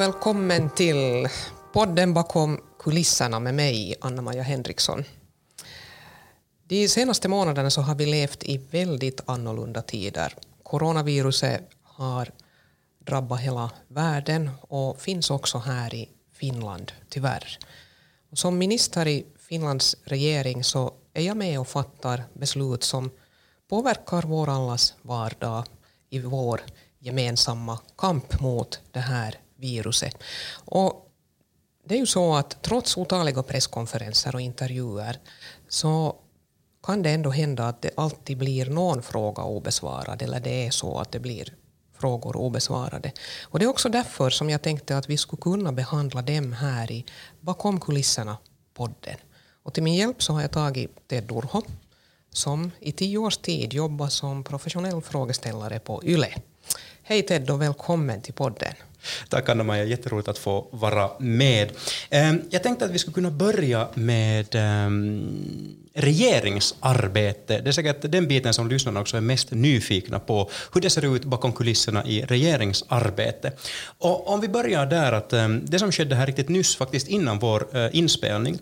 och välkommen till podden bakom kulisserna med mig, Anna-Maja Henriksson. De senaste månaderna så har vi levt i väldigt annorlunda tider. Coronaviruset har drabbat hela världen och finns också här i Finland, tyvärr. Som minister i Finlands regering så är jag med och fattar beslut som påverkar vår allas vardag i vår gemensamma kamp mot det här viruset. Och det är ju så att trots otaliga presskonferenser och intervjuer så kan det ändå hända att det alltid blir någon fråga obesvarad eller det är så att det blir frågor obesvarade. Och det är också därför som jag tänkte att vi skulle kunna behandla dem här i Bakom kulisserna-podden. Och till min hjälp så har jag tagit Ted Urho som i tio års tid jobbar som professionell frågeställare på YLE. Hej Ted och välkommen till podden. Tack Anna-Maja, jätteroligt att få vara med. Ehm, jag tänkte att vi skulle kunna börja med ehm, regeringsarbete. Det är säkert den biten som lyssnarna också är mest nyfikna på, hur det ser ut bakom kulisserna i regeringsarbete. Och om vi börjar där, att ehm, det som skedde här riktigt nyss, faktiskt innan vår eh, inspelning,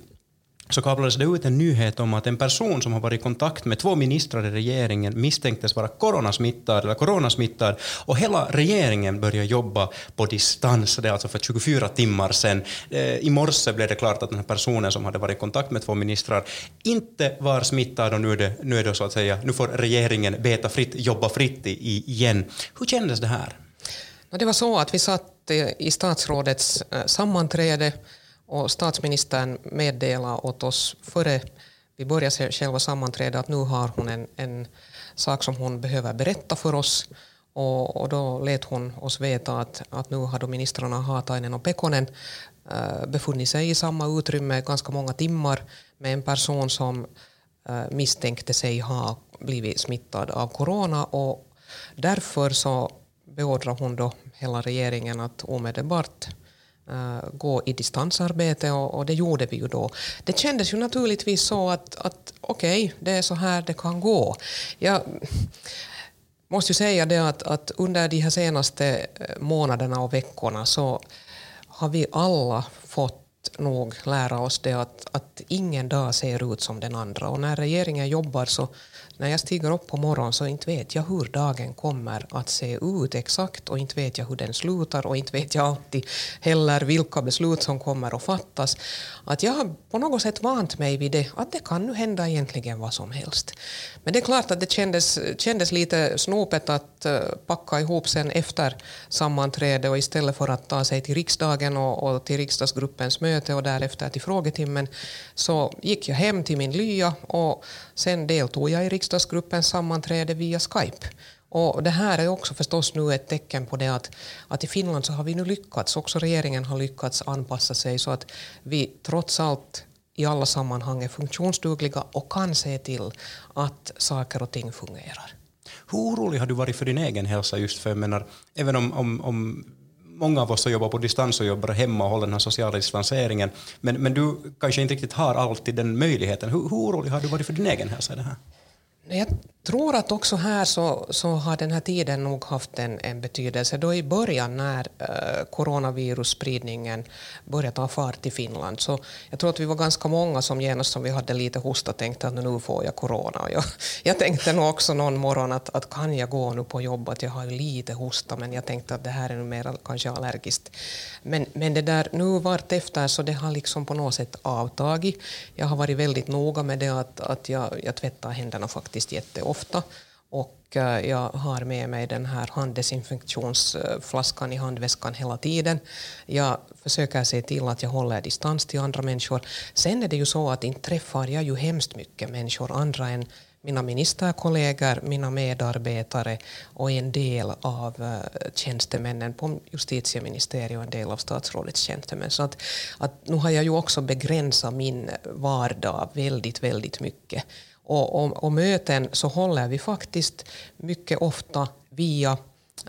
så kablades det ut en nyhet om att en person som har varit i kontakt med två ministrar i regeringen misstänktes vara coronasmittad, eller coronasmittad och hela regeringen började jobba på distans, det är alltså för 24 timmar sedan. Eh, I morse blev det klart att den här personen som hade varit i kontakt med två ministrar inte var smittad och nu är det, nu är det så att säga, nu får regeringen beta fritt, jobba fritt igen. Hur kändes det här? Det var så att vi satt eh, i statsrådets eh, sammanträde och statsministern meddelade åt oss före vi började själva sammanträdet att nu har hon en, en sak som hon behöver berätta för oss. Och, och då lät hon oss veta att, att nu har ministrarna Haatainen och Pekonen äh, befunnit sig i samma utrymme ganska många timmar med en person som äh, misstänkte sig ha blivit smittad av corona och därför så beordrade hon då hela regeringen att omedelbart Eh, gå i distansarbete och, och, det gjorde vi ju då. Det kändes ju naturligtvis så att, att okej, okay, det är så här det kan gå. Jag måste ju säga det att, att under de här senaste eh, månaderna och veckorna så har vi alla fått nog lära oss det att, att ingen dag ser ut som den andra och när regeringen jobbar så när jag stiger upp på morgonen så inte vet jag hur dagen kommer att se ut exakt och inte vet jag hur den slutar och inte vet jag alltid heller vilka beslut som kommer att fattas. Att jag har på något sätt vant mig vid det, att det kan nu hända egentligen vad som helst. Men det är klart att det kändes, kändes lite snopet att eh, packa ihop sen efter sammanträde och istället för att ta sig till riksdagen och, och till riksdagsgruppens möte och därefter till frågetimmen så gick jag hem till min lya och sen deltog jag i riksdagen riksdagsgruppens sammanträde via Skype. Och det här är också förstås nu ett tecken på det att, att i Finland så har vi nu lyckats, också regeringen har lyckats anpassa sig så att vi trots allt i alla sammanhang är funktionsdugliga och kan se till att saker och ting fungerar. Hur orolig har du varit för din egen hälsa just för, jag menar, även om, om, om många av oss som jobbar på distans och jobbar hemma och håller den här sociala distanseringen, men, men du kanske inte riktigt har alltid den möjligheten. Hur, hur orolig har du varit för din egen hälsa i det här? Jag tror att också här så, så har den här tiden nog haft en, en betydelse. Då i början när eh, coronavirusspridningen började ta fart i Finland så jag tror att vi var ganska många som genast som vi hade lite hosta tänkte att nu får jag corona. Jag, jag tänkte nog också någon morgon att, att kan jag gå nu på jobbet, jag har ju lite hosta men jag tänkte att det här är nu mer kanske allergiskt. Men, men det där nu vart efter så det har liksom på något sätt avtagit. Jag har varit väldigt noga med det att, att jag, jag tvättar händerna faktiskt jätteofta ofta. Och eh, jag har med mig den här handdesinfektionsflaskan i handväskan hela tiden. Jag försöker se till att jag håller distans till andra människor. Sen är det ju så att inte träffar jag ju hemskt mycket människor, andra än mina ministerkollegor, mina medarbetare och en del av eh, tjänstemännen på justitieministeriet och en del av statsrådets tjänstemän. Så att, att nu har jag ju också begränsat min vardag väldigt, väldigt mycket. Och, och, och, möten så håller vi faktiskt mycket ofta via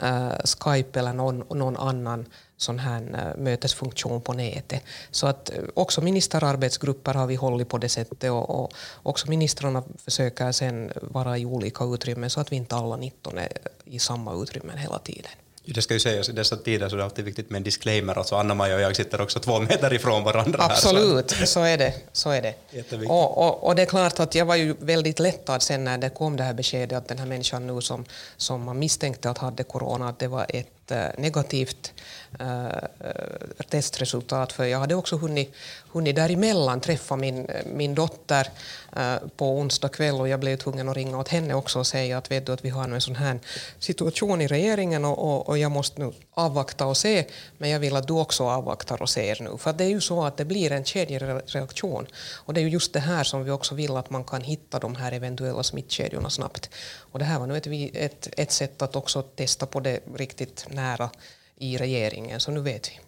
eh, Skype eller någon, någon annan sån här eh, mötesfunktion på nätet. Så att eh, också ministerarbetsgrupper har vi hållit på det sättet och, och också ministrarna försöker sen vara i olika utrymmen så att vi inte alla 19 är i samma utrymmen hela tiden. Det ska ju sägas, i dessa tider så är det alltid viktigt med en disclaimer. Alltså Anna-Maja och jag sitter också två meter ifrån varandra. Absolut, här, så. så är det. Så är det. Och, och, och, det är klart att jag var ju väldigt lättad sen när det kom det här beskedet att den här människan nu som, som man misstänkte att hade corona, att det var ett Eh, negativt äh, testresultat. För jag hade också hunnit, hunnit däremellan träffa min, min dotter äh, på onsdag kväll och jag blev tvungen att ringa åt henne också och säga att, vet du, att vi har en sån här situation i regeringen och, och, och jag måste nu avvakta och se, men jag vill att du också avvaktar och ser nu. För det är ju så att det blir en kedjereaktion och det är ju just det här som vi också vill att man kan hitta de här eventuella smittkedjorna snabbt. Och det här var nu ett, ett, ett sätt att också testa på det riktigt nära i regeringen, så nu vet vi.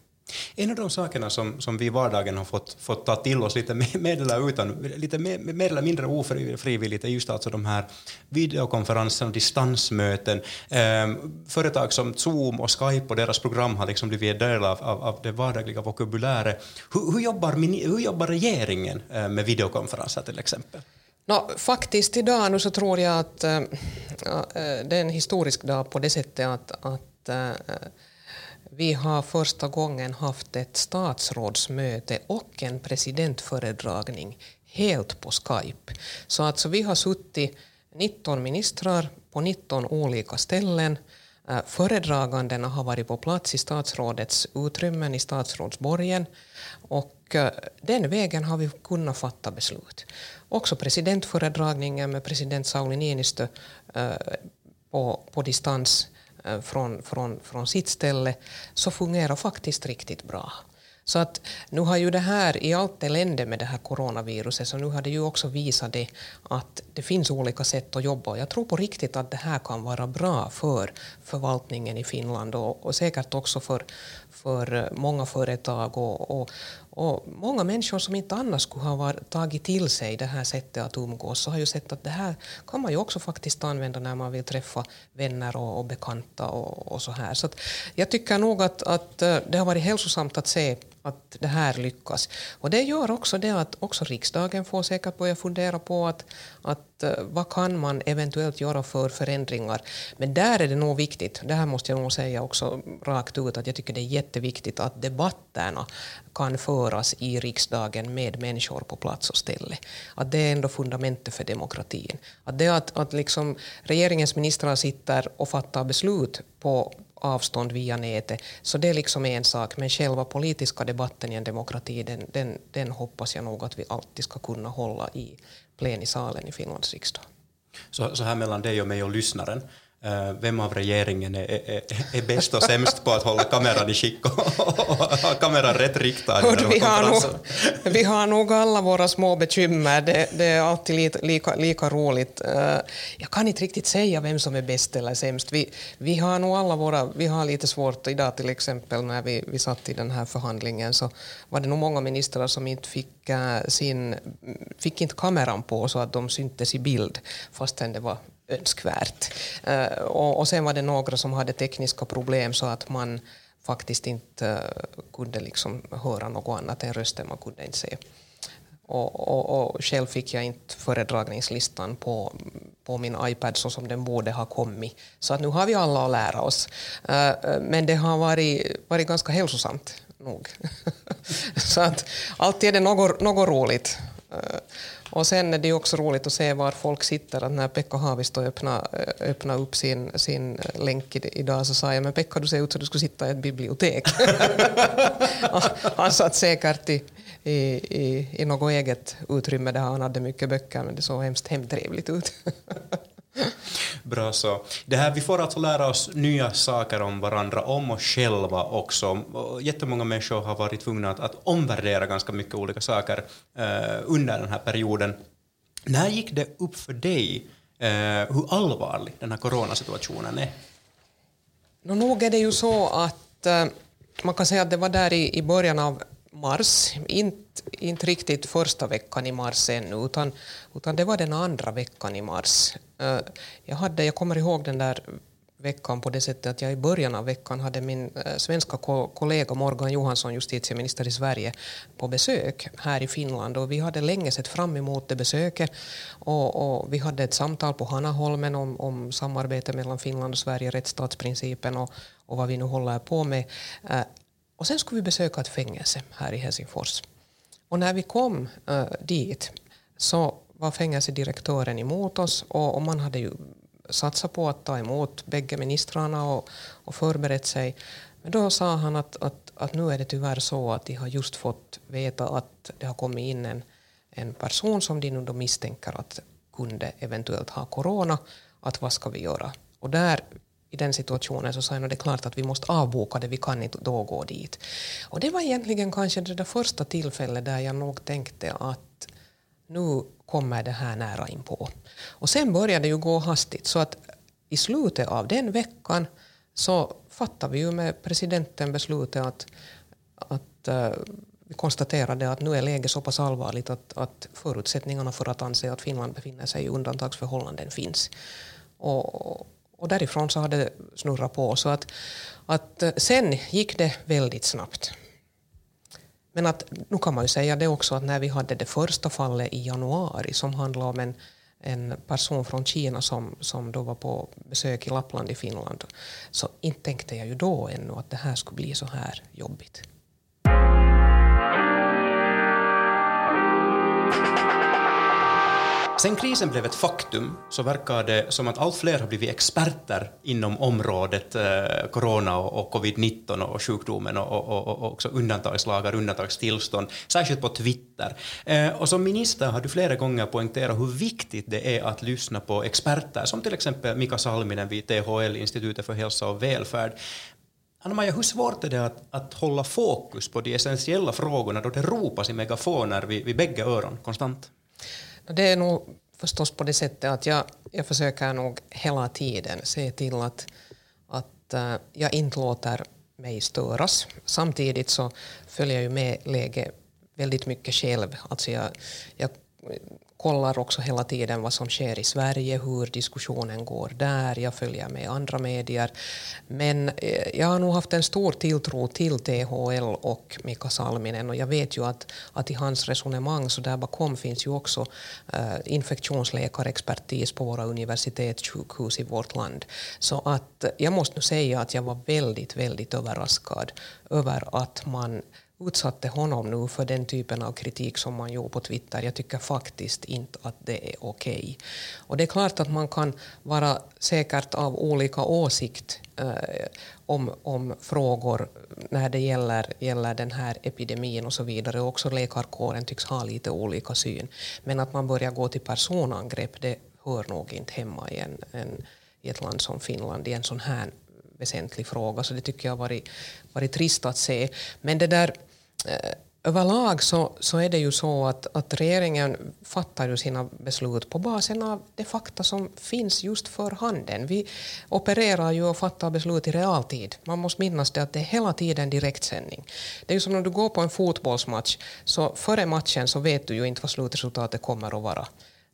En av de sakerna som, som vi i vardagen har fått, fått ta till oss lite med eller utan, lite mer, mer eller mindre ofrivilligt är just alltså de här videokonferenserna och distansmöten. Eh, företag som Zoom och Skype och deras program har liksom blivit en del av, av, av det vardagliga vokabuläret. Hur, hur, jobbar, hur jobbar regeringen eh, med videokonferenser till exempel? No, faktiskt idag nu så tror jag att äh, det är en historisk dag på det sättet att, att äh, vi har första gången haft ett statsrådsmöte och en presidentföredragning helt på Skype. Så alltså vi har suttit 19 ministrar på 19 olika ställen. Föredragandena har varit på plats i statsrådets utrymmen i statsrådsborgen och den vägen har vi kunnat fatta beslut. Också presidentföredragningen med president Sauli Niinistö eh, på, på distans eh, från, från, från sitt ställe så fungerar faktiskt riktigt bra. Så att nu har ju det här, i allt elände med det här coronaviruset, så nu har det ju också visat det att det finns olika sätt att jobba. Jag tror på riktigt att det här kan vara bra för förvaltningen i Finland och, och säkert också för, för eh, många företag och, och, och många människor som inte annars skulle ha tagit till sig det här sättet att umgås så har ju sett att det här kan man ju också faktiskt använda när man vill träffa vänner och, och bekanta och, och, så här. Så jag tycker nog att, att eh, det har varit hälsosamt att se att det här lyckas. Och det gör också det att också riksdagen får säkert börja fundera på att, att eh, vad kan man eventuellt göra för förändringar. Men där är det nog viktigt, det här måste jag nog säga också rakt ut, att jag tycker det är jätteviktigt att debatterna kan föras i riksdagen med människor på plats och ställe. Att det är ändå fundamentet för demokratin. Att det att, att liksom regeringens ministrar sitter och fattar beslut på avstånd via nätet. Så det liksom är en sak, men själva politiska debatten i en demokrati, den, den, den hoppas jag nog att vi alltid ska kunna hålla i plenisalen i Finlands riksdag. Så, så här mellan dig och mig och lyssnaren, vem av regeringen är, är, är bäst och sämst på att hålla kameran i skick och ha kameran rätt riktad? Vi har, nog, vi har nog alla våra små bekymmer. Det, det är alltid lika, lika roligt. Eh, jag kan inte riktigt säga vem som är bäst eller sämst. Vi, vi har nog alla våra... Vi har lite svårt idag till exempel när vi, vi satt i den här förhandlingen så var det nog många ministrar som inte fick eh, sin... fick inte kameran på så att de syntes i bild fastän det var önskvärt. Eh, och, sen var det några som hade tekniska problem så att man faktiskt inte eh, kunde liksom höra något annat än rösten, man kunde inte se. Och, och, och, själv fick jag inte föredragningslistan på, på min iPad så som den borde ha kommit. Så att nu har vi alla att lära oss. Eh, men det har varit, varit ganska hälsosamt nog. så att alltid är det något, något roligt. Och sen är det också roligt att se var folk sitter. Att när Pekka Haavisto öppnade, eh, öppnade upp sin, sin länk idag så sa jag men Pekka du ser ut som du skulle sitta i ett bibliotek. han satt säkert i, i, i, i något eget utrymme där han hade mycket böcker men det såg hemskt hemtrevligt ut. Bra så. Det här, vi får alltså lära oss nya saker om varandra, om oss själva också. Jättemånga människor har varit tvungna att, att omvärdera ganska mycket olika saker eh, under den här perioden. När gick det upp för dig eh, hur allvarlig den här coronasituationen är? No, nog är det ju så att eh, man kan säga att det var där i, i början av mars, inte, inte riktigt första veckan i mars ännu, utan, utan det var den andra veckan i mars. Eh, jag, hade, jag kommer ihåg den där veckan på det sättet att jag i början av veckan hade min eh, svenska kollega Morgan Johansson, justitieminister i Sverige, på besök här i Finland. Och vi hade länge sett fram emot det besöket. Och, och vi hade ett samtal på Hanaholmen om, om samarbete mellan Finland och Sverige, rättsstatsprincipen och, och vad vi nu håller på med. Eh, och sen skulle vi besöka ett fängelse här i Helsingfors. Och när vi kom uh, dit så var fängelsedirektören emot oss och, och man hade ju satsat på att ta emot bägge ministrarna och, och förberett sig. Men då sa han att, att, att nu är det tyvärr så att de har just fått veta att det har kommit in en, en person som de nu då misstänker att kunde eventuellt ha corona. Att vad ska vi göra? Och där i den situationen så sa jag att det är klart att vi måste avboka det, vi kan inte då gå dit. Och det var egentligen kanske det där första tillfället där jag nog tänkte att nu kommer det här nära inpå. Och sen började det ju gå hastigt så att i slutet av den veckan så fattade vi ju med presidenten beslutet att, att uh, vi konstaterade att nu är läget så pass allvarligt att, att förutsättningarna för att anse att Finland befinner sig i undantagsförhållanden finns. Och, och därifrån så har det snurrat på. Så att, att eh, sen gick det väldigt snabbt. Men att, nu kan man ju säga det också att när vi hade det första fallet i januari som handlade om en, en person från Kina som, som då var på besök i Lappland i Finland så inte tänkte jag ju då ännu att det här skulle bli så här jobbigt. Sen krisen blev ett faktum så verkar det som att allt fler har blivit experter inom området eh, corona och, och covid-19 och sjukdomen och, och, och, och också undantagslagar, undantagstillstånd, särskilt på Twitter. Eh, och som minister har du flera gånger poängterat hur viktigt det är att lyssna på experter, som till exempel Mika Salminen vid THL, Institutet för hälsa och välfärd. Anna-Maja, hur svårt är det att, att hålla fokus på de essentiella frågorna då det ropas i megafoner vid, vid bägge öron konstant? Det är nog förstås på det sättet att jag, jag försöker nog hela tiden se till att, att eh, jag inte låter mig störas. Samtidigt så följer jag ju med läget väldigt mycket själv. Alltså jag, jag kollar också hela tiden vad som sker i Sverige, hur diskussionen går där. Jag följer med andra medier. Men eh, jag har nog haft en stor tilltro till THL och Mika Salminen och jag vet ju att, att i hans resonemang så där bakom finns ju också uh, infektionsläkarexpertis på våra universitetssjukhus i vårt land. Så att jag måste nu säga att jag var väldigt, väldigt överraskad över att man utsatte honom nu för den typen av kritik som man gjorde på Twitter. Jag tycker faktiskt inte att det är okej. Okay. Och det är klart att man kan vara säkert av olika åsikt eh, om, om frågor när det gäller, gäller den här epidemin och så vidare. Också läkarkåren tycks ha lite olika syn. Men att man börjar gå till personangrepp, det hör nog inte hemma i, en, en, i ett land som Finland i en sån här väsentlig fråga. Så det tycker jag har varit, varit trist att se. Men det där Eh, överlag så, så är det ju så att, att regeringen fattar ju sina beslut på basen av de fakta som finns just för handen. Vi opererar ju och fattar beslut i realtid. Man måste minnas det att det är hela tiden direktsändning. Det är ju som när du går på en fotbollsmatch, så före matchen så vet du ju inte vad slutresultatet kommer att vara.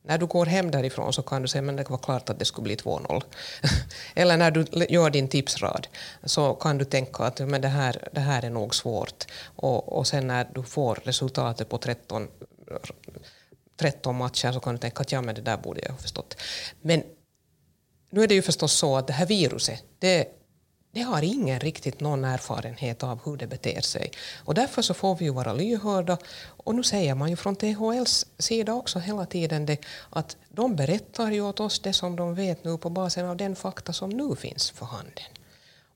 När du går hem därifrån så kan du säga men det var klart att det skulle bli 2-0. Eller när du gör din tipsrad så kan du tänka att men det, här, det här är nog svårt. Och, och sen när du får resultatet på 13, 13 matcher så kan du tänka att ja, men det där borde jag ha förstått. Men nu är det ju förstås så att det här viruset det det har ingen riktigt någon erfarenhet av hur det beter sig. Och därför så får vi ju vara lyhörda. Och nu säger man ju från THLs sida också hela tiden det att de berättar ju åt oss det som de vet nu på basen av den fakta som nu finns för handen.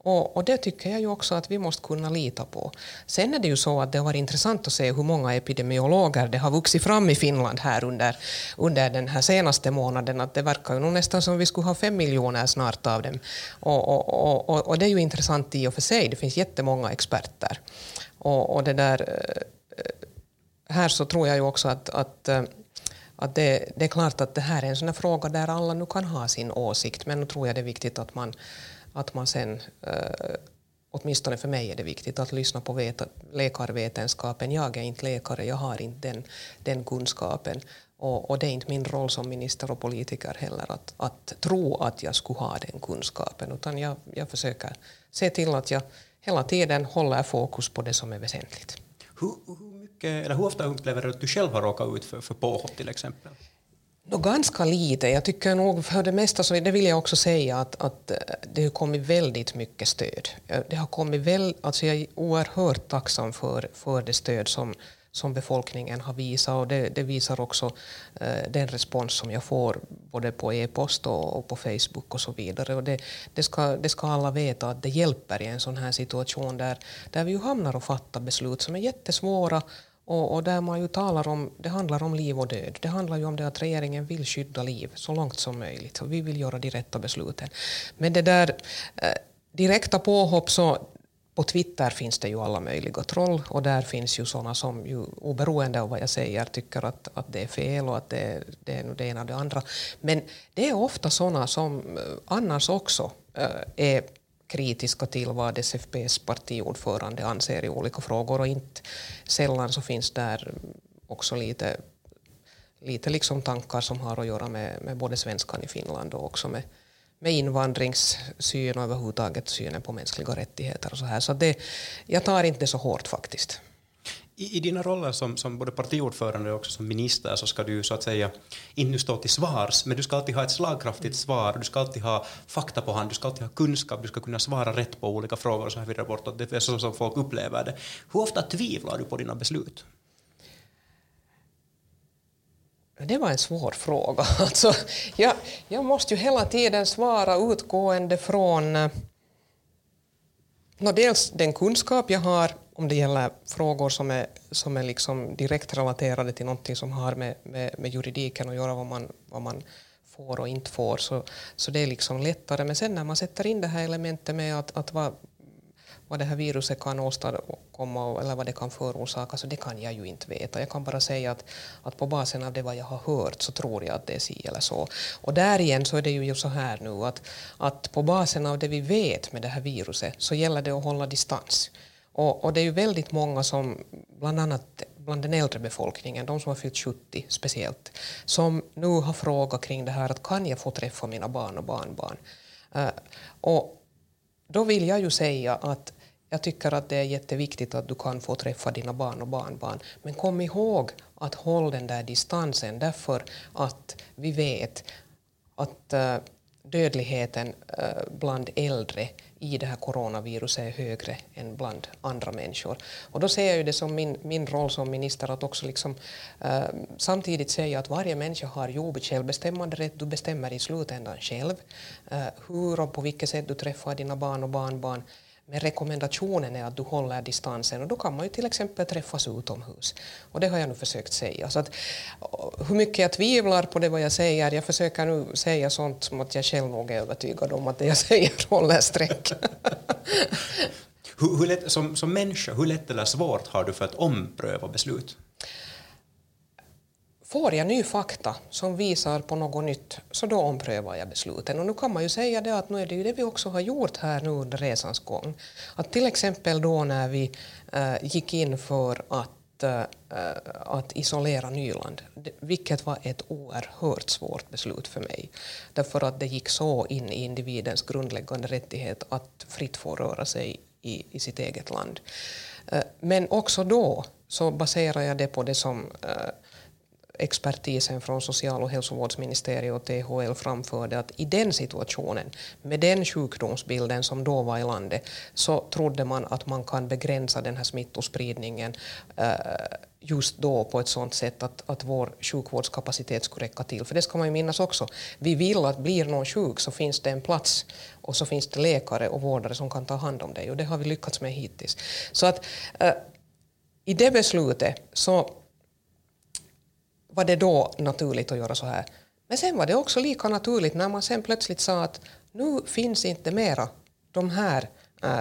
Och, och, det tycker jag ju också att vi måste kunna lita på. Sen är det ju så att det har varit intressant att se hur många epidemiologer det har vuxit fram i Finland här under, under den här senaste månaden. Att det verkar ju nog nästan som vi skulle ha fem miljoner snart av dem. Och, och, och, och det är ju intressant i och för sig. Det finns jättemånga experter. Och, och det där, eh, här så tror jag ju också att, att eh, att det, det, är klart att det här är en sån fråga där alla nu kan ha sin åsikt, men nu tror jag det är viktigt att man att man sen äh, åtminstone för mig är det viktigt att lyssna på veta, läkarvetenskapen. Jag är inte läkare, jag har inte den, den kunskapen. Och, och, det är inte min roll som minister och politiker heller att, att tro att jag skulle ha den kunskapen, utan jag, jag försöker se till att jag hela tiden håller fokus på det som är väsentligt. Hur, hur, mycket, eller hur ofta upplever du att du själv har råkat ut för, för påhopp till exempel? No, ganska lite. Jag tycker nog för det mesta, så det vill jag också säga, att, att eh, det har kommit väldigt mycket stöd. Eh, det har kommit väl, alltså jag är oerhört tacksam för, för det stöd som, som befolkningen har visat och det, det visar också eh, den respons som jag får både på e-post och, och, på Facebook och så vidare. Och det, det, ska, det ska alla veta att det hjälper i en sån här situation där, där vi ju hamnar och fattar beslut som är jättesvåra och, och, där man ju talar om, det handlar om liv och död. Det handlar ju om det att regeringen vill skydda liv så långt som möjligt. Och vi vill göra de rätta besluten. Men det där eh, direkta påhopp så på Twitter finns det ju alla möjliga troll och där finns ju sådana som ju, oberoende av vad jag säger tycker att, att det är fel och att det, det är det ena och det andra. Men det är ofta sådana som eh, annars också äh, är kritiska till vad SFPs partiordförande anser i olika frågor och inte sällan så finns där också lite, lite liksom tankar som har att göra med, med både svenskan i Finland och också med, med invandringssyn och överhuvudtaget synen på mänskliga rättigheter och så här. Så det, jag tar inte det så hårt faktiskt. I, I dina roller som, som både partiordförande och också som minister så ska du så att säga inte stå till svars, men du ska alltid ha ett slagkraftigt svar, du ska alltid ha fakta på hand, du ska alltid ha kunskap, du ska kunna svara rätt på olika frågor och så här vidare bortåt. Det är så som folk upplever det. Hur ofta tvivlar du på dina beslut? Det var en svår fråga. Alltså, jag, jag måste ju hela tiden svara utgående från eh, no, dels den kunskap jag har om det gäller frågor som är, som är liksom direkt relaterade till någonting som har med, med, med juridiken att göra, vad man, vad man får och inte får, så, så det är liksom lättare. Men sen när man sätter in det här elementet med att, att vad, vad det här viruset kan åstadkomma eller vad det kan förorsaka, så det kan jag ju inte veta. Jag kan bara säga att, att på basen av det vad jag har hört så tror jag att det är si eller så. Och där igen så är det ju så här nu att, att på basen av det vi vet med det här viruset så gäller det att hålla distans. Och, och, det är ju väldigt många som, bland annat bland den äldre befolkningen, de som har fyllt 70 speciellt, som nu har frågat kring det här att kan jag få träffa mina barn och barnbarn? Uh, och då vill jag ju säga att jag tycker att det är jätteviktigt att du kan få träffa dina barn och barnbarn. Men kom ihåg att hålla den där distansen därför att vi vet att uh, dödligheten uh, bland äldre i det här coronaviruset är högre än bland andra människor. Och då ser jag ju det som min, min roll som minister att också liksom, eh, samtidigt säga att varje människa har jobbigt självbestämmande rätt. Du bestämmer i slutändan själv eh, hur och på vilket sätt du träffar dina barn och barnbarn. Men rekommendationen är att du håller distansen och då kan man ju till exempel träffas utomhus. Och det har jag nu försökt säga. Så att, hur mycket jag tvivlar på det vad jag säger, jag försöker nu säga sånt som att jag själv nog är övertygad om att det jag säger håller streck. hur, hur lätt, som, som människa, hur lätt eller svårt har du för att ompröva beslut? Får jag ny fakta som visar på något nytt så då omprövar jag besluten. Och nu kan man ju säga det att nu är det ju det vi också har gjort här nu under resans gång. Att till exempel då när vi äh, gick in för att, äh, att isolera Nyland, vilket var ett oerhört svårt beslut för mig. Därför att det gick så in i individens grundläggande rättighet att fritt få röra sig i, i sitt eget land. Äh, men också då så baserar jag det på det som expertisen från social och hälsovårdsministeriet och THL framförde att i den situationen, med den sjukdomsbilden som då var i landet, så trodde man att man kan begränsa den här smittospridningen eh, just då på ett sådant sätt att, att vår sjukvårdskapacitet skulle räcka till. För det ska man ju minnas också. Vi vill att blir någon sjuk så finns det en plats och så finns det läkare och vårdare som kan ta hand om dig och det har vi lyckats med hittills. Så att eh, i det beslutet så var det då naturligt att göra så här. Men sen var det också lika naturligt när man sen plötsligt sa att nu finns inte mera de här äh,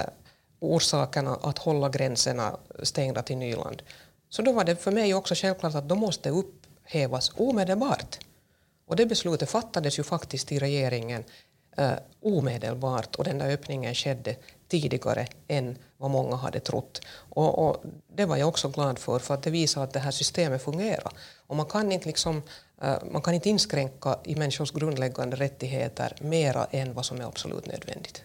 orsakerna att hålla gränserna stängda till Nyland. Så då var det för mig också självklart att de måste upphävas omedelbart. Och det beslutet fattades ju faktiskt i regeringen eh, omedelbart och den där öppningen skedde tidigare än vad många hade trott. Och, och, det var jag också glad för, för att det visar att det här systemet fungerar. Och man kan inte, liksom, uh, man kan inte inskränka i människors grundläggande rättigheter mera än vad som är absolut nödvändigt.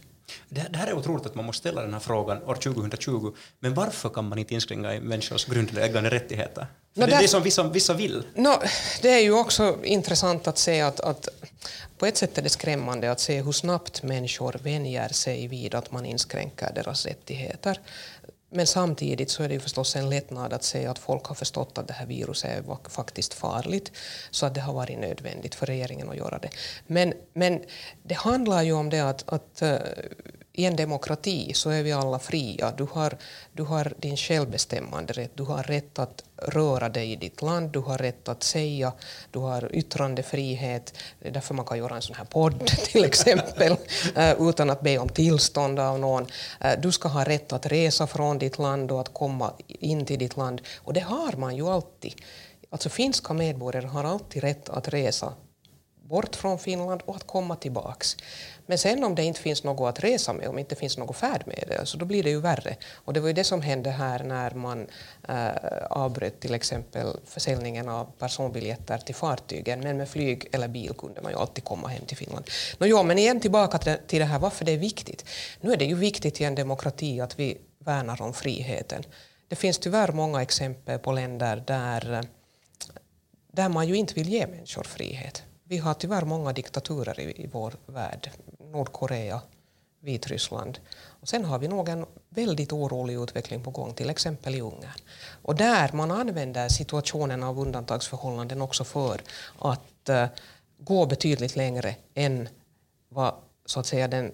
Det, här är otroligt att man måste ställa den här frågan år 2020, men varför kan man inte inskränka i människors grundläggande rättigheter? No, det är det som vissa, vissa vill. No, det är ju också intressant att se att, att på ett sätt är det skrämmande att se hur snabbt människor vänjer sig vid att man inskränker deras rättigheter. Men samtidigt så är det ju förstås en lättnad att se att folk har förstått att det här viruset är faktiskt farligt så att det har varit nödvändigt för regeringen att göra det. Men, men det handlar ju om det att, att uh, i en demokrati så är vi alla fria. Du har, du har din självbestämmande rätt, du har rätt att röra dig i ditt land, du har rätt att säga, du har yttrandefrihet. Det är därför man kan göra en sån här podd till exempel eh, utan att be om tillstånd av någon. Eh, du ska ha rätt att resa från ditt land och att komma in till ditt land. Och det har man ju alltid. Alltså finska medborgare har alltid rätt att resa bort från Finland och att komma tillbaks. Men sen om det inte finns något att resa med, om det inte finns något färdmedel, så då blir det ju värre. Och det var ju det som hände här när man äh, avbröt till exempel försäljningen av personbiljetter till fartygen, men med flyg eller bil kunde man ju alltid komma hem till Finland. Nå, ja, men igen tillbaka till det här varför det är viktigt. Nu är det ju viktigt i en demokrati att vi värnar om friheten. Det finns tyvärr många exempel på länder där, där man ju inte vill ge människor frihet. Vi har tyvärr många diktaturer i, i vår värld. Nordkorea, Vitryssland. Och sen har vi nog en väldigt orolig utveckling på gång, till exempel i Ungern. Och där man använder situationen av undantagsförhållanden också för att uh, gå betydligt längre än vad så att säga, den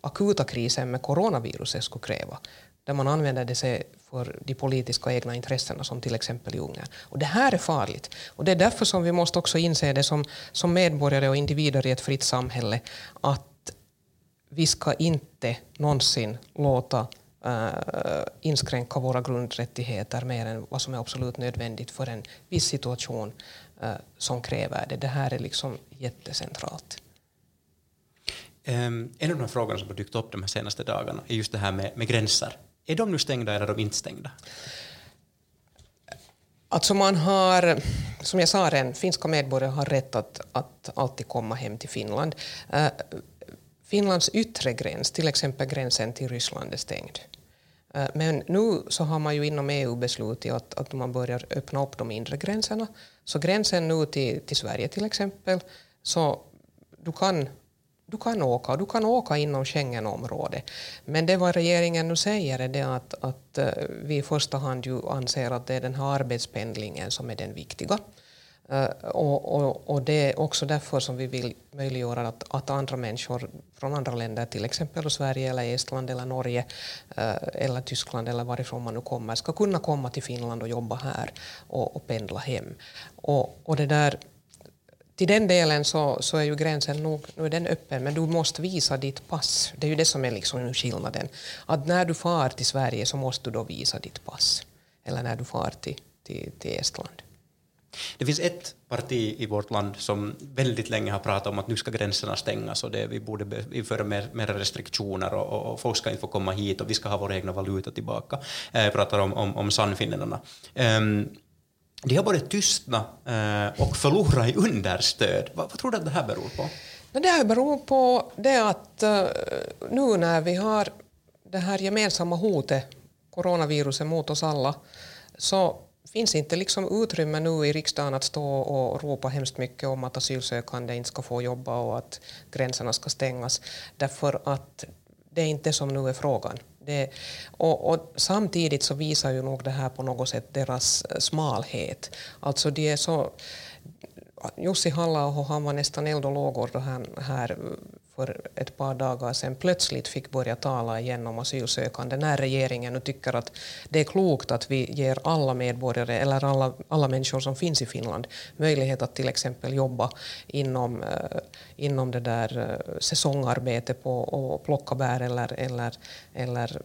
akuta krisen med coronaviruset skulle kräva. Där man använder det sig för de politiska egna intressena som till exempel i Ungern. Och det här är farligt. Och det är därför som vi måste också inse det som, som medborgare och individer i ett fritt samhälle att vi ska inte någonsin låta äh, inskränka våra grundrättigheter mer än vad som är absolut nödvändigt för en viss situation äh, som kräver det. Det här är liksom jättecentralt. Um, en av de frågorna som har dykt upp de här senaste dagarna är just det här med, med gränser. Är de nu stängda eller är de inte stängda? Alltså man har, som jag sa redan, finska medborgare har rätt att, att alltid komma hem till Finland. Uh, Finlands yttre gräns, till exempel gränsen till Ryssland, är stängd. Uh, men nu så har man ju inom EU beslutat att, att man börjar öppna upp de inre gränserna. Så gränsen nu till, till Sverige till exempel, så du kan du kan åka, du kan åka inom Schengenområdet. Men det vad regeringen nu säger är det att, att eh, vi i första hand ju anser att det är den här arbetspendlingen som är den viktiga. Uh, och, och, och, det är också därför som vi vill möjliggöra att, att andra människor från andra länder, till exempel Sverige, eller Estland, eller Norge, uh, eller Tyskland eller varifrån man nu kommer, ska kunna komma till Finland och jobba här och, och pendla hem. Och, och det där till den delen så, så är ju gränsen nog, nu är den öppen, men du måste visa ditt pass. Det är ju det som är liksom skillnaden. Att när du far till Sverige så måste du då visa ditt pass. Eller när du far till, till, till Estland. Det finns ett parti i vårt land som väldigt länge har pratat om att nu ska gränserna stängas och det, vi borde införa mer, mer restriktioner och, och, folk ska inte få komma hit och vi ska ha vår egna valuta tillbaka. Jag pratar om, om, om Sannfinnarna. Um, ehm, de har både tystna eh, och förlorat i understöd. Vad, vad tror du att det här beror på? Det här beror på det att eh, nu när vi har det här gemensamma hotet, coronaviruset mot oss alla, så finns inte liksom utrymme nu i riksdagen att stå och ropa hemskt mycket om att asylsökande inte ska få jobba och att gränserna ska stängas, därför att det är inte som nu är frågan. Det, och, och, samtidigt så visar ju nog det här på något sätt deras eh, smalhet. Alltså de är så... Jussi halla han var nästan eld och lågor då han här för ett par dagar sedan plötsligt fick börja tala igen om asylsökande när regeringen nu tycker att det är klokt att vi ger alla medborgare eller alla, alla människor som finns i Finland möjlighet att till exempel jobba inom, eh, inom det där eh, säsongarbete på att plocka bär eller, eller, eller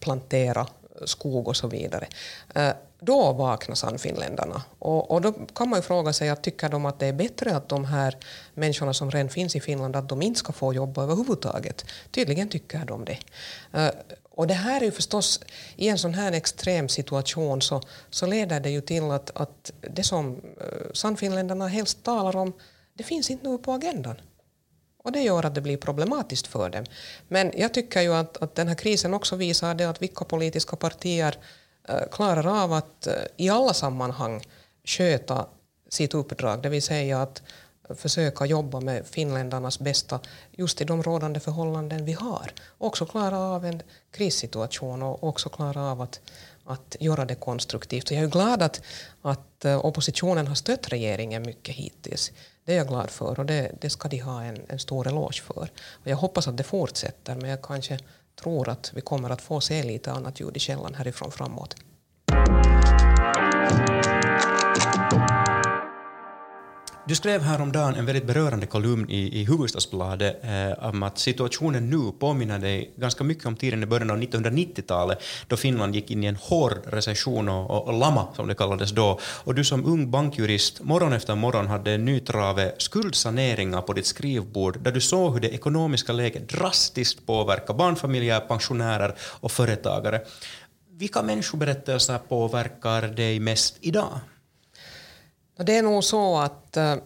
plantera skog och så vidare. Eh, då vaknar Sannfinländarna. Och, och då kan man ju fråga sig, att tycker de att det är bättre att de här människorna som redan finns i Finland, att de inte ska få jobba överhuvudtaget? Tydligen tycker de det. Eh, och det här är ju förstås, i en sån här extrem situation så, så leder det ju till att, att det som eh, Sannfinländarna helst talar om, det finns inte nu på agendan. Och det gör att det blir problematiskt för dem. Men jag tycker ju att, att den här krisen också visar det att vilka politiska partier uh, klarar av att uh, i alla sammanhang sköta sitt uppdrag, det vill säga att försöka jobba med finländarnas bästa just i de rådande förhållanden vi har. Också klara av en krissituation och också klara av att, att göra det konstruktivt. Och jag är glad att, att eh, oppositionen har stött regeringen mycket hittills. Det är jag glad för och det, det ska de ha en, en stor eloge för. Och jag hoppas att det fortsätter men jag kanske tror att vi kommer att få se lite annat ljud i källan härifrån framåt. Du skrev häromdagen en väldigt berörande kolumn i, i Hufvudstadsbladet eh, om att situationen nu påminner dig ganska mycket om tiden i början av 1990-talet då Finland gick in i en hård recession och, och, och lama som det kallades då. Och du som ung bankjurist morgon efter morgon hade en ny trave skuldsaneringar på ditt skrivbord där du såg hur det ekonomiska läget drastiskt påverkar barnfamiljer, pensionärer och företagare. Vilka människoberättelser påverkar dig mest idag? Det är nog så att eh,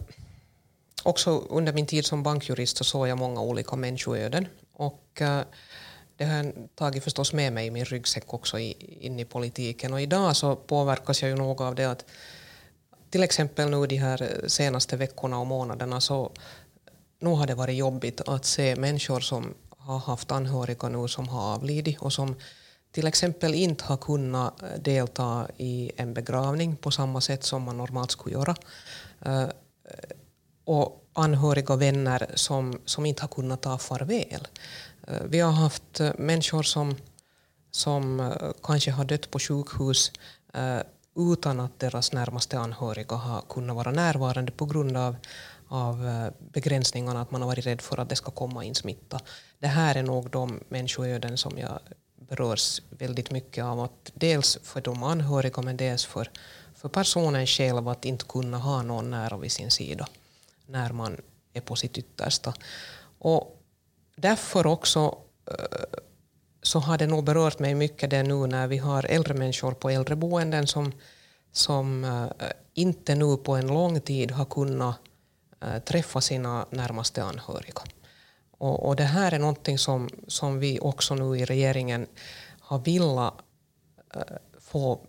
också under min tid som bankjurist så såg jag många olika människoöden. Och, eh, det har jag tagit förstås med mig i min ryggsäck också in i politiken. Och idag så påverkas jag ju nog av det att till exempel nu de här senaste veckorna och månaderna så nu har det varit jobbigt att se människor som har haft anhöriga nu som har avlidit och som till exempel inte har kunnat eh, delta i en begravning på samma sätt som man normalt skulle göra. Eh, eh, och anhöriga och vänner som, som inte har kunnat ta farväl. Vi har haft människor som, som kanske har dött på sjukhus utan att deras närmaste anhöriga har kunnat vara närvarande på grund av, av begränsningarna, att man har varit rädd för att det ska komma in smitta. Det här är nog de människoöden som jag berörs väldigt mycket av att dels för de anhöriga men dels för, för personen själv att inte kunna ha någon nära vid sin sida när man är på sitt yttersta. Och därför också eh, så har det nog berört mig mycket det nu när vi har äldre människor på äldreboenden som, som eh, inte nu på en lång tid har kunnat eh, träffa sina närmaste anhöriga. Och, och det här är någonting som, som vi också nu i regeringen har velat äh, eh, få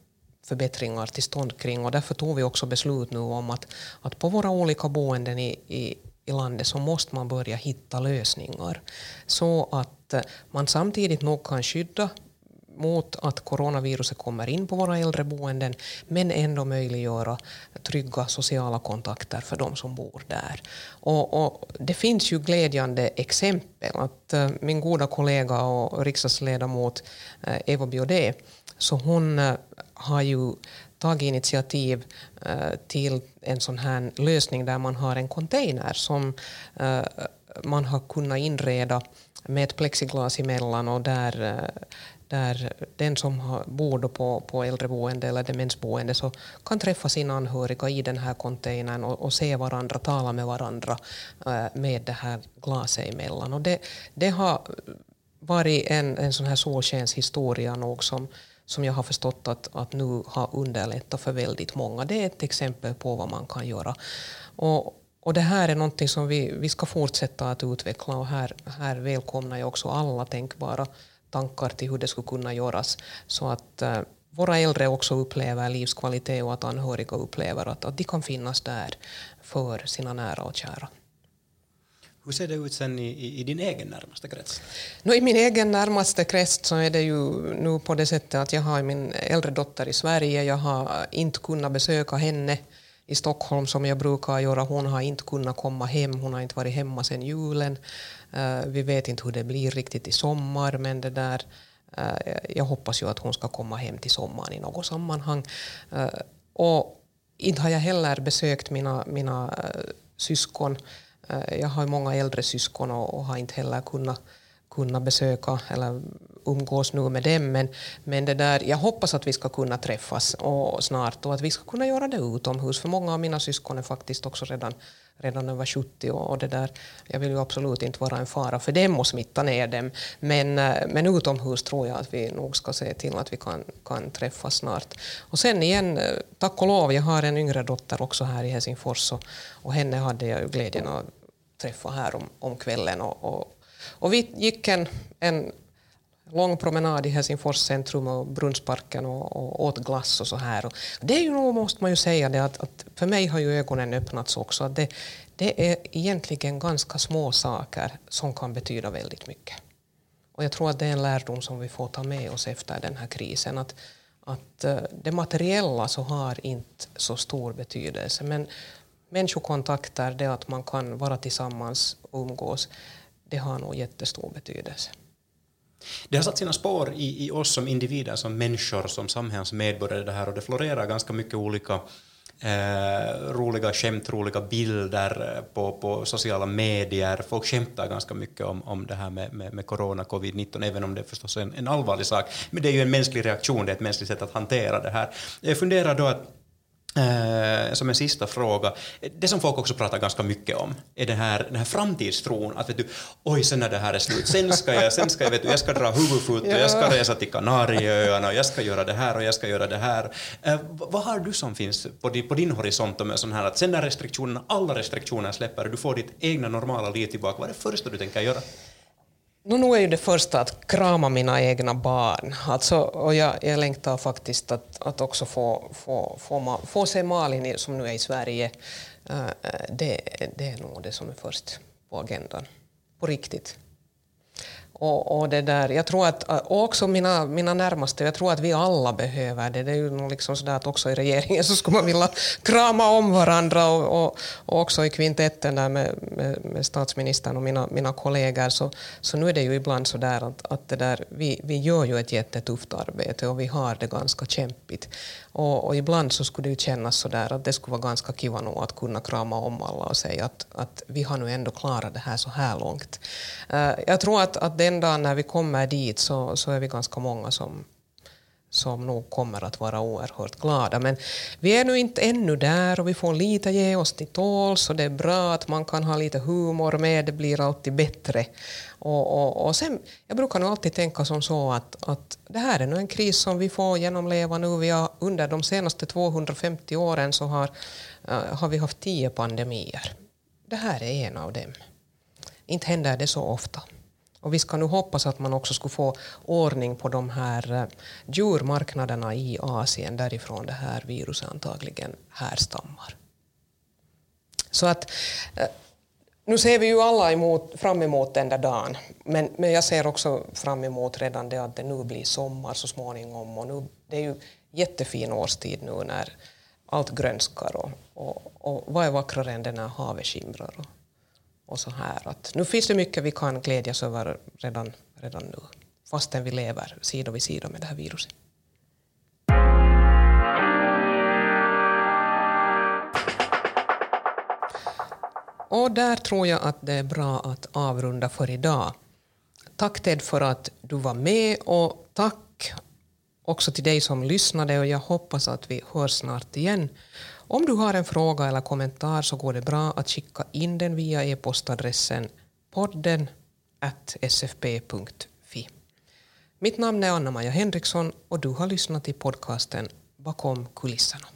förbättringar till stånd kring. Och därför tog vi också beslut nu om att, att på våra olika boenden i, i, i landet så måste man börja hitta lösningar. Så att eh, man samtidigt nog kan skydda mot att coronaviruset kommer in på våra äldreboenden men ändå möjliggöra trygga sociala kontakter för de som bor där. Och, och det finns ju glädjande exempel. att uh, Min goda kollega och riksdagsledamot eh, uh, Eva Biodé så hon uh, har ju tagit initiativ till en sån här lösning där man har en container som man har kunnat inreda med ett plexiglas emellan och där där den som bor på, på äldreboende eller demensboende så kan träffa sina anhöriga i den här containern och, och se varandra, tala med varandra äh, med det här glaset emellan. Och det, det har varit en, en sån här solskenshistoria nog som, som jag har förstått att, att nu har underlättat för väldigt många. Det är ett exempel på vad man kan göra. Och, och det här är någonting som vi, vi ska fortsätta att utveckla och här, här välkomnar jag också alla tänkbara tankar till hur det skulle kunna göras så att uh, våra äldre också upplever livskvalitet och att anhöriga upplever att, att de kan finnas där för sina nära och kära. Hur ser det ut sen i, i, i din egen närmaste krets? No, I min egen närmaste krets så är det ju nu på det sättet att jag har min äldre dotter i Sverige. Jag har inte kunnat besöka henne i Stockholm som jag brukar göra. Hon har inte kunnat komma hem, hon har inte varit hemma sedan julen. Uh, vi vet inte hur det blir riktigt i sommar men det där, uh, jag hoppas ju att hon ska komma hem till sommaren i något sammanhang. Uh, och inte har jag heller besökt mina, mina syskon. jag har många äldre syskon och, och har inte heller kunnat, kunnat besöka eller umgås nu med dem. Men, men det där, jag hoppas att vi ska kunna träffas och, snart och att vi ska kunna göra det utomhus. För många av mina syskon är faktiskt också redan, redan över 70 och, och det där, jag vill ju absolut inte vara en fara för dem och smitta ner dem. Men, eh, men utomhus tror jag att vi nog ska se till att vi kan, kan träffas snart. Och sen igen, eh, tack och lov, jag har en yngre dotter också här i Helsingfors och, och henne hade jag ju glädjen att träffa här om, om kvällen. Och, och, och vi gick en, en lång promenad i Helsingfors centrum och Brunnsparken och, och åt glass och så här. Och det är ju nog, måste man ju säga, det att, att för mig har ju ögonen öppnats också. Att det, det är egentligen ganska små saker som kan betyda väldigt mycket. Och jag tror att det är en lärdom som vi får ta med oss efter den här krisen. Att, att eh, det materiella så har inte så stor betydelse. Men människokontakter, det att man kan vara tillsammans och umgås, det har nog jättestor betydelse. Det har satt sina spår i, i oss som individer, som människor, som samhällsmedborgare det här och det florerar ganska mycket olika eh, roliga skämt, roliga bilder eh, på, på sociala medier. Folk skämtar ganska mycket om, om det här med, med, med corona, covid-19, även om det är förstås en, en allvarlig sak. Men det är ju en mänsklig reaktion, det är ett mänskligt sätt att hantera det här. Jag funderar då att som en sista fråga, det som folk också pratar ganska mycket om är den här, den här framtidstron, att vet du, oj sen när det här är slut, sen ska jag, sen ska jag, vet du, jag ska dra huvudfot och jag ska resa till Kanarieöarna och jag ska göra det här och jag ska göra det här. Eh, vad har du som finns på din, på din horisont om sån här att sen när restriktionerna, alla restriktioner släpper och du får ditt egna normala liv tillbaka, vad är det första du tänker göra? No, nu är ju det första att krama mina egna barn. Alltså, och jag, jag längtar faktiskt att, att också få, få, få, få se Malin som nu är i Sverige. Uh, det, det är nog det som är först på agendan. På riktigt. Och, och, det där, jag tror att, och också mina, mina närmaste, jag tror att vi alla behöver det. Det är ju liksom sådär att också i regeringen så skulle man vilja krama om varandra och, och, och också i kvintetten där med, med, med, statsministern och mina, mina kollegor. Så, så nu är det ju ibland sådär att, att det där, vi, vi gör ju ett jättetufft arbete och vi har det ganska kämpigt. Och, och, ibland så skulle det ju kännas sådär att det skulle vara ganska kiva nog att kunna krama om alla och säga att, att vi har nu ändå klarat det här så här långt. Uh, jag tror att, att det den dagen när vi kommer dit så, så är vi ganska många som, som nog kommer att vara oerhört glada. Men vi är nu inte ännu där och vi får lite ge oss till tåls och det är bra att man kan ha lite humor med, det blir alltid bättre. Och, och, och sen, jag brukar nog alltid tänka som så att, att det här är nu en kris som vi får genomleva nu. Vi har, under de senaste 250 åren så har, uh, har vi haft tio pandemier. Det här är en av dem. Inte händer det så ofta. Och vi ska nu hoppas att man också skulle få ordning på de här eh, djurmarknaderna i Asien därifrån det här viruset antagligen härstammar. Så att eh, nu ser vi ju alla emot, fram emot den där dagen, men, men jag ser också fram emot redan det att det nu blir sommar så småningom. Och nu, det är ju jättefin årstid nu när allt grönskar och, och, och vad är vackrare än det när havet skimrar och, och så här. Att nu finns det mycket vi kan glädjas över redan, redan nu, fastän vi lever sida vid sida med det här viruset. Och där tror jag att det är bra att avrunda för idag. Tack Ted för att du var med och tack också till dig som lyssnade och jag hoppas att vi hörs snart igen. Om du har en fråga eller kommentar så går det bra att skicka in den via e-postadressen podden sfp.fi. Mitt namn är Anna-Maja Henriksson och du har lyssnat till podcasten Bakom kulisserna.